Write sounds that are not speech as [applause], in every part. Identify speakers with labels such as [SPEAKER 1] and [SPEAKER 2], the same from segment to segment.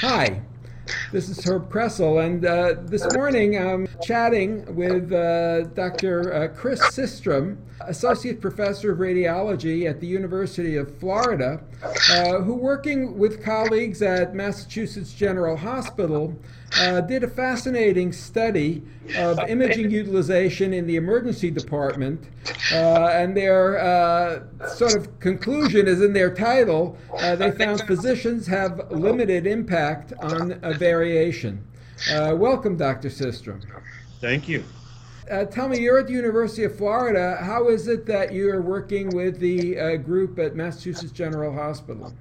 [SPEAKER 1] Hi, this is Herb Kressel, and uh, this morning I'm chatting with uh, Dr. Uh, Chris Sistrom, Associate Professor of Radiology at the University of Florida, uh, who, working with colleagues at Massachusetts General Hospital, uh, did a fascinating study of imaging utilization in the emergency department. Uh, and their uh, sort of conclusion is in their title. Uh, they found physicians have limited impact on a variation. Uh, welcome, Dr. Sistrom.
[SPEAKER 2] Thank you.
[SPEAKER 1] Uh, tell me, you're at the University of Florida. How is it that you're working with the group at Massachusetts General Hospital?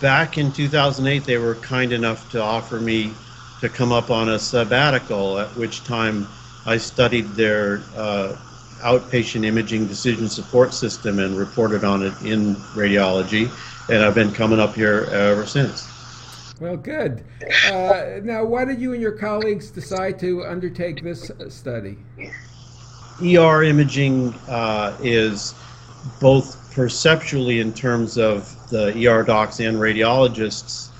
[SPEAKER 2] Back in 2008, they were kind enough to offer me to come up on a sabbatical, at which time I studied their uh, outpatient imaging decision support system and reported on it in radiology, and I've been coming up here ever since.
[SPEAKER 1] Well, good. Uh, now, why did you and your colleagues decide to undertake this study?
[SPEAKER 2] ER imaging uh, is both perceptually in terms of the ER docs and radiologists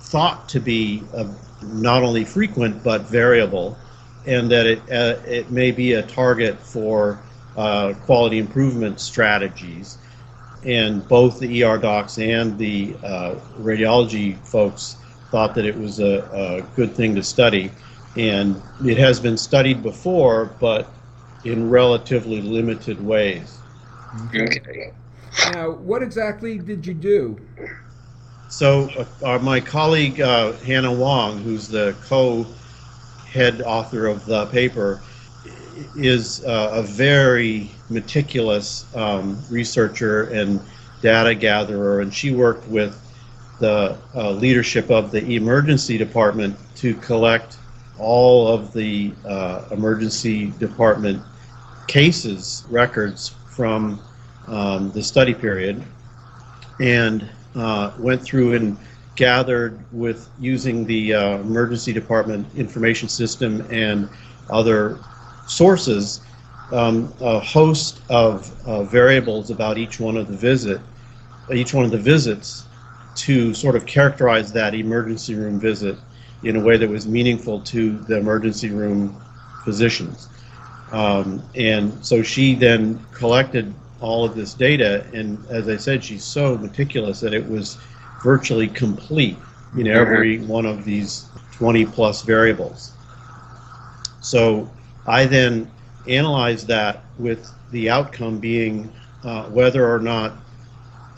[SPEAKER 2] thought to be a not only frequent but variable, and that it uh, it may be a target for uh, quality improvement strategies. And both the ER docs and the uh, radiology folks thought that it was a, a good thing to study. And it has been studied before, but in relatively limited ways.
[SPEAKER 1] Okay. Now, what exactly did you do?
[SPEAKER 2] So, uh, uh, my colleague uh, Hannah Wong, who's the co-head author of the paper, is uh, a very meticulous um, researcher and data gatherer, and she worked with the uh, leadership of the emergency department to collect all of the uh, emergency department cases records from um, the study period and uh, went through and gathered with using the uh, emergency department information system and other sources um, a host of uh, variables about each one of the visit each one of the visits to sort of characterize that emergency room visit in a way that was meaningful to the emergency room physicians um, and so she then collected all of this data. And as I said, she's so meticulous that it was virtually complete in mm-hmm. every one of these 20 plus variables. So I then analyzed that with the outcome being uh, whether or not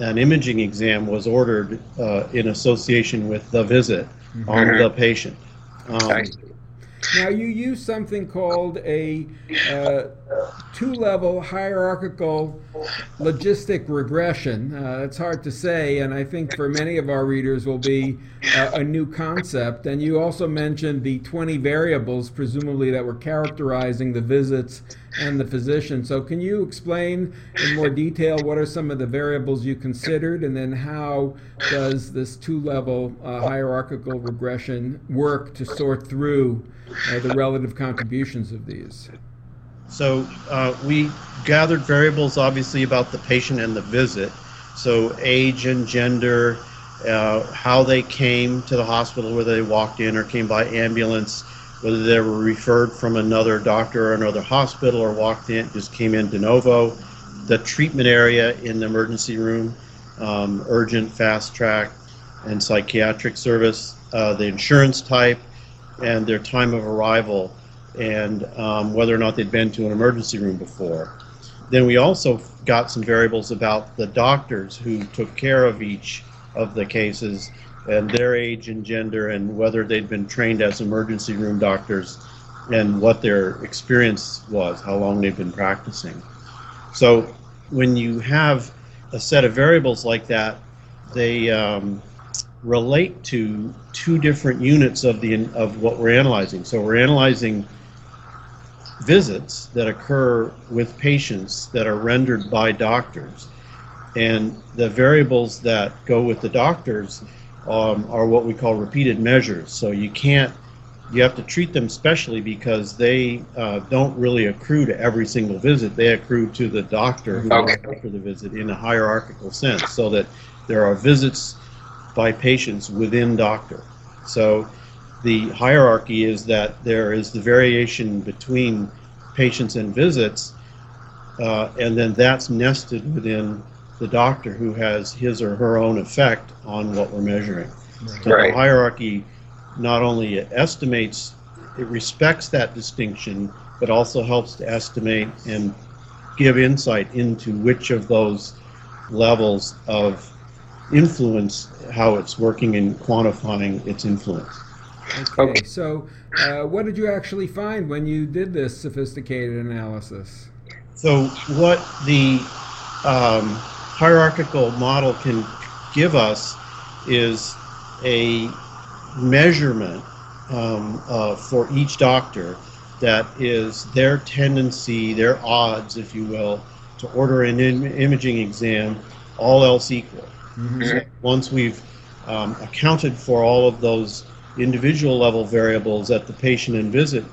[SPEAKER 2] an imaging exam was ordered uh, in association with the visit mm-hmm. on the patient. Um,
[SPEAKER 1] now, you use something called a uh, two level hierarchical logistic regression. Uh, it's hard to say, and I think for many of our readers will be uh, a new concept. And you also mentioned the 20 variables, presumably, that were characterizing the visits and the physician. So, can you explain in more detail what are some of the variables you considered, and then how does this two level uh, hierarchical regression work to sort through uh, the relative contributions of these?
[SPEAKER 2] So, uh, we gathered variables obviously about the patient and the visit. So, age and gender. Uh, how they came to the hospital, whether they walked in or came by ambulance, whether they were referred from another doctor or another hospital or walked in, just came in de novo, the treatment area in the emergency room, um, urgent, fast track, and psychiatric service, uh, the insurance type, and their time of arrival, and um, whether or not they'd been to an emergency room before. Then we also got some variables about the doctors who took care of each of the cases and their age and gender and whether they'd been trained as emergency room doctors and what their experience was, how long they've been practicing. So when you have a set of variables like that, they um, relate to two different units of the of what we're analyzing. So we're analyzing visits that occur with patients that are rendered by doctors, and the variables that go with the doctors um, are what we call repeated measures. So you can't, you have to treat them specially because they uh, don't really accrue to every single visit. They accrue to the doctor who okay. for the visit in a hierarchical sense, so that there are visits by patients within doctor. So the hierarchy is that there is the variation between patients and visits, uh, and then that's nested within the doctor who has his or her own effect on what we're measuring.
[SPEAKER 1] Right.
[SPEAKER 2] So
[SPEAKER 3] Right.
[SPEAKER 2] the hierarchy not only estimates, it respects that distinction, but also helps to estimate and give insight into which of those levels of influence, how it's working in quantifying its influence.
[SPEAKER 1] Okay.
[SPEAKER 3] Okay.
[SPEAKER 1] So, uh, what did you actually find when you did this sophisticated analysis?
[SPEAKER 2] So, what the um, hierarchical model can give us is a measurement um, uh, for each doctor that is their tendency, their odds, if you will, to order an Im- imaging exam, all else equal. So once we've um, accounted for all of those individual level variables at the patient and visit,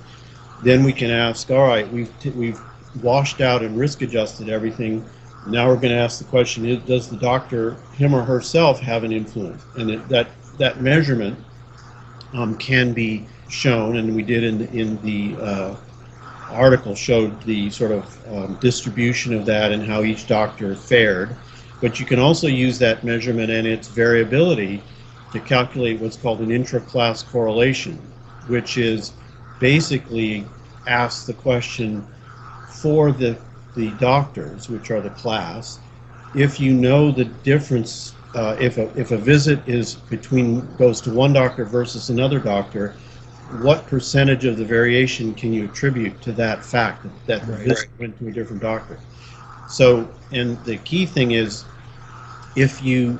[SPEAKER 2] then we can ask, all right, we've, t- we've washed out and risk adjusted everything. Now we're going to ask the question: Does the doctor, him or herself, have an influence? And it, that that measurement um, can be shown, and we did in in the uh, article showed the sort of um, distribution of that and how each doctor fared. But you can also use that measurement and its variability to calculate what's called an intra-class correlation, which is basically asks the question for the the doctors, which are the class, if you know the difference, uh, if a if a visit is between goes to one doctor versus another doctor, what percentage of the variation can you attribute to that fact that the
[SPEAKER 1] Right.
[SPEAKER 2] visit went to a different doctor? So, and the key thing is, if you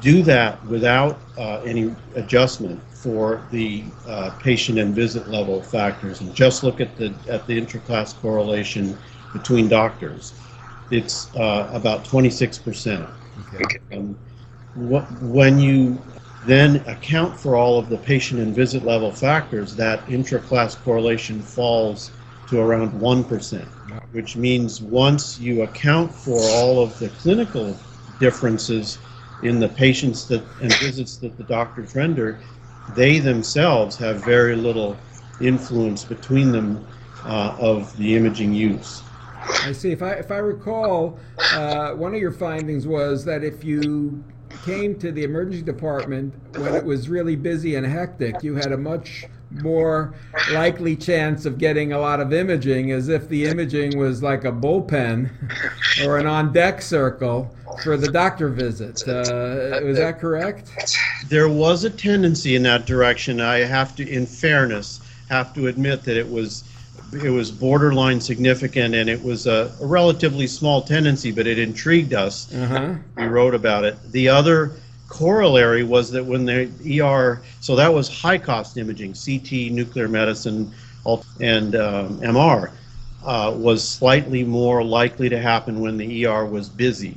[SPEAKER 2] do that without uh, any adjustment for the uh, patient and visit level factors, and just look at the at the intra-class correlation between doctors, it's uh, about 26 percent.
[SPEAKER 1] Okay.
[SPEAKER 2] Um, wh- when you then account for all of the patient and visit level factors, that intra-class correlation falls to around 1%, which means once you account for all of the clinical differences in the patients that and visits that the doctors render, they themselves have very little influence between them uh, of the imaging use.
[SPEAKER 1] I see. If I if I recall, uh, one of your findings was that if you came to the emergency department when it was really busy and hectic, you had a much more likely chance of getting a lot of imaging, as if the imaging was like a bullpen or an on-deck circle for the doctor visit. Uh, was that correct?
[SPEAKER 2] there was a tendency in that direction. I have to, in fairness, have to admit that it was it was borderline significant and it was a, a relatively small tendency, but it intrigued us.
[SPEAKER 1] Uh huh.
[SPEAKER 2] We wrote about it. The other corollary was that when the ER, so that was high cost imaging, CT, nuclear medicine, and um, MR, uh, was slightly more likely to happen when the ER was busy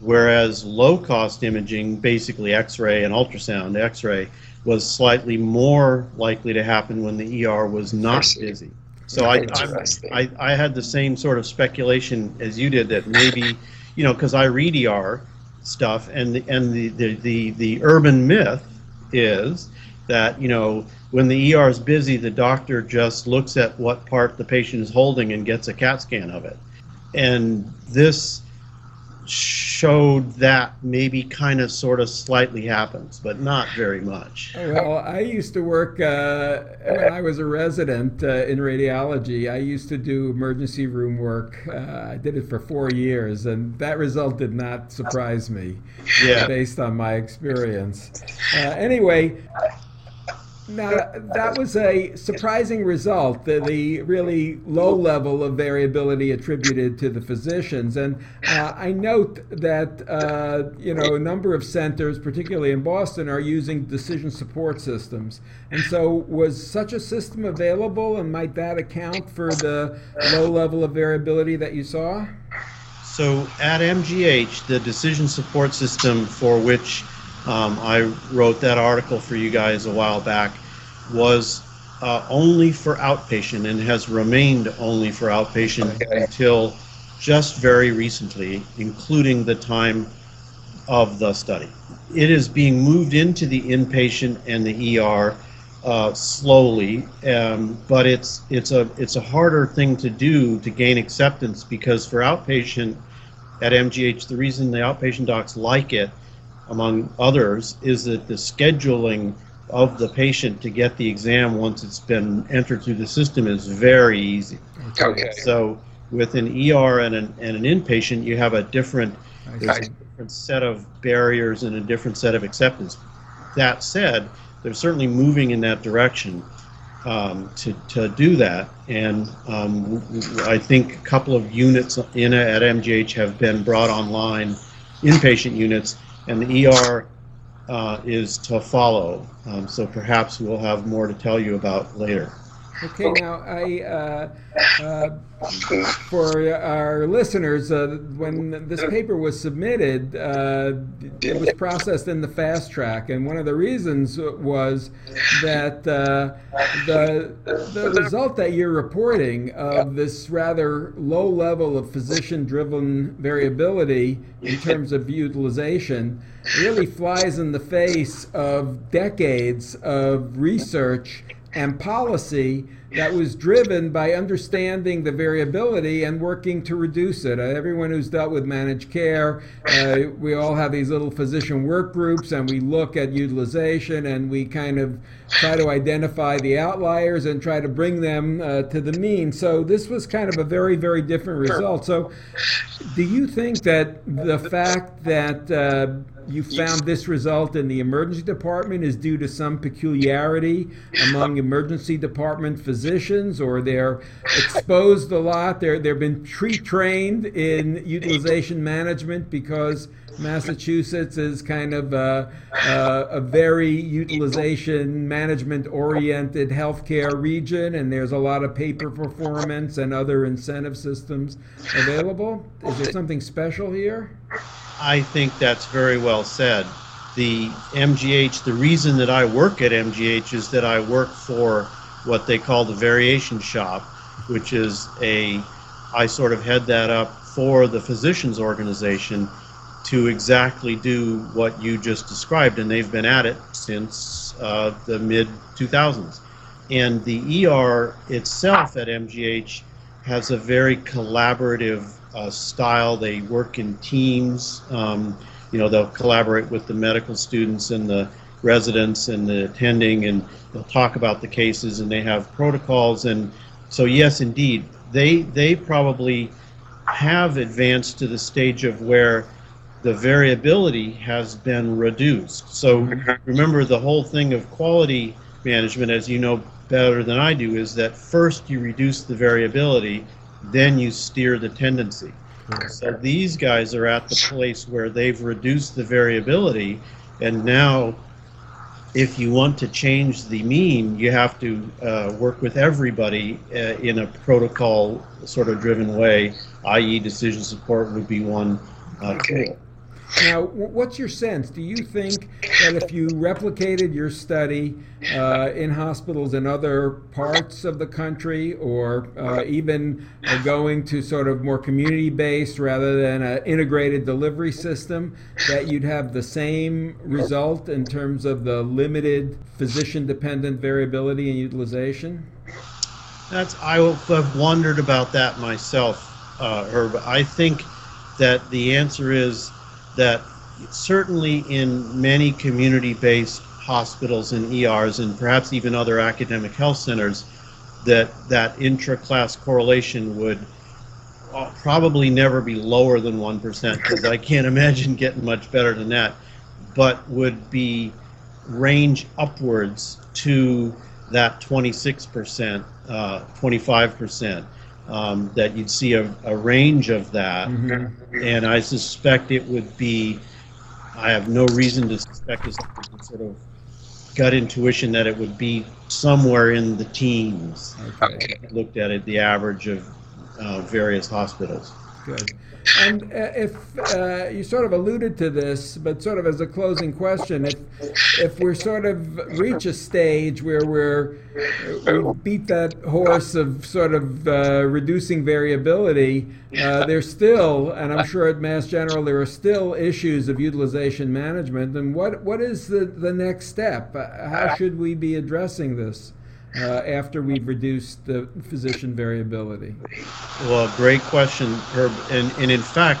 [SPEAKER 2] whereas low cost imaging, basically X ray and ultrasound, X ray, was slightly more likely to happen when the ER was not busy. So I, I, I, had the same sort of speculation as you did that maybe, you know, because I read ER stuff, and the, and the, the, the, the urban myth is that, you know, when the ER is busy, the doctor just looks at what part the patient is holding and gets a CAT scan of it. And this showed that maybe kind of sort of slightly happens, but not very much.
[SPEAKER 1] Well, I used to work uh, when I was a resident uh, in radiology. I used to do emergency room work. Uh, I did it for four years, and that result did not surprise me
[SPEAKER 2] Yeah.
[SPEAKER 1] based on my experience. Uh, anyway, now that was a surprising result, the, the really low level of variability attributed to the physicians. And uh, I note that, uh, you know, a number of centers, particularly in Boston, are using decision support systems. And so was such a system available and might that account for the low level of variability that you saw?
[SPEAKER 2] So at MGH, the decision support system for which um, I wrote that article for you guys a while back was uh, only for outpatient and has remained only for outpatient
[SPEAKER 3] Okay.
[SPEAKER 2] until just very recently, including the time of the study. It is being moved into the inpatient and the ER uh, slowly, um, but it's it's a it's a harder thing to do to gain acceptance because for outpatient at MGH, the reason the outpatient docs like it, among others, is that the scheduling of the patient to get the exam once it's been entered through the system is very easy.
[SPEAKER 3] Okay.
[SPEAKER 2] So with an ER and an, and an inpatient, you have a different,
[SPEAKER 1] I
[SPEAKER 2] there's a different set of barriers and a different set of acceptance. That said, they're certainly moving in that direction um, to, to do that. And um, w- w- I think a couple of units in a, at MGH have been brought online, inpatient units, and the ER uh, is to follow. Um, so perhaps we'll have more to tell you about later.
[SPEAKER 1] Okay, now I, uh, uh, for our listeners, uh, when this paper was submitted, uh, it was processed in the fast track, and one of the reasons was that uh, the the result that you're reporting of this rather low level of physician-driven variability in terms of utilization really flies in the face of decades of research and policy that was driven by understanding the variability and working to reduce it. Uh, everyone who's dealt with managed care, uh, we all have these little physician work groups and we look at utilization and we kind of try to identify the outliers and try to bring them uh, to the mean. So this was kind of a very, very different result. So do you think that the fact that uh, you found this result in the emergency department is due to some peculiarity among emergency department physicians, or they're exposed a lot? They're they've been tree trained in utilization management because Massachusetts is kind of a, a, a very utilization management oriented healthcare region, and there's a lot of pay for performance and other incentive systems available. Is there something special here?
[SPEAKER 2] I think that's very well said. The MGH, the reason that I work at MGH is that I work for what they call the variation shop, which is a, I sort of head that up for the physicians organization to exactly do what you just described, and they've been at it since uh, the mid 2000s. And the ER itself at MGH has a very collaborative uh, style. They work in teams. Um, you know, they'll collaborate with the medical students and the residents and the attending, and they'll talk about the cases, and they have protocols. And so, yes, indeed, they they probably have advanced to the stage of where the variability has been reduced. So remember, the whole thing of quality management, as you know better than I do, is that first you reduce the variability, then you steer the tendency. So these guys are at the place where they've reduced the variability, and now, if you want to change the mean, you have to uh, work with everybody uh, in a protocol sort of driven way, i.e., decision support would be one uh,
[SPEAKER 3] Okay.
[SPEAKER 2] tool.
[SPEAKER 1] Now, what's your sense? Do you think that if you replicated your study uh, in hospitals in other parts of the country, or uh, even uh, going to sort of more community-based rather than an integrated delivery system, that you'd have the same result in terms of the limited physician-dependent variability and utilization?
[SPEAKER 2] That's I have wondered about that myself, uh, Herb. I think that the answer is that certainly in many community-based hospitals and ERs, and perhaps even other academic health centers, that that intra-class correlation would uh, probably never be lower than one percent, because I can't [laughs] imagine getting much better than that, but would be range upwards to that 26%, uh, 25%, um, that you'd see a, a range of that. And I suspect it would be, I have no reason to suspect this sort of gut intuition that it would be somewhere in the teens.
[SPEAKER 3] Okay.
[SPEAKER 2] Looked at it, the average of uh, various hospitals.
[SPEAKER 1] Good. And uh, if uh, you sort of alluded to this, but sort of as a closing question, if if we're sort of reach a stage where we're we beat that horse of sort of uh, reducing variability, uh, there's still, and I'm sure at Mass General there are still issues of utilization management. And what what is the the next step? Uh, how should we be addressing this? Uh, after we've reduced the physician variability?
[SPEAKER 2] Well, great question, Herb. And, and in fact,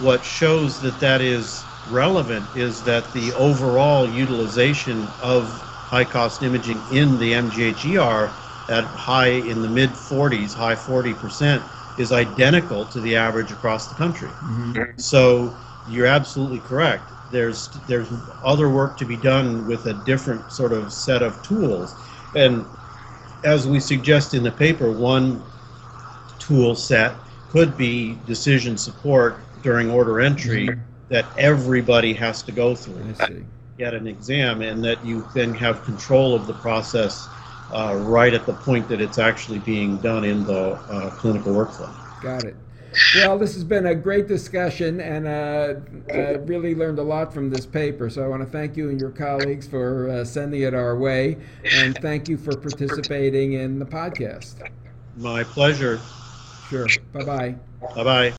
[SPEAKER 2] what shows that that is relevant is that the overall utilization of high cost imaging in the MGHER at high in the mid 40s, high 40%, is identical to the average across the country. Mm-hmm. So you're absolutely correct. There's there's other work to be done with a different sort of set of tools. And as we suggest in the paper, one tool set could be decision support during order entry mm-hmm. that everybody has to go through get an exam and that you then have control of the process uh, right at the point that it's actually being done in the uh, clinical workflow.
[SPEAKER 1] Got it. Well, this has been a great discussion, and uh, I really learned a lot from this paper. So I want to thank you and your colleagues for uh, sending it our way, and thank you for participating in the podcast.
[SPEAKER 2] My pleasure.
[SPEAKER 1] Sure. Bye bye.
[SPEAKER 2] Bye bye.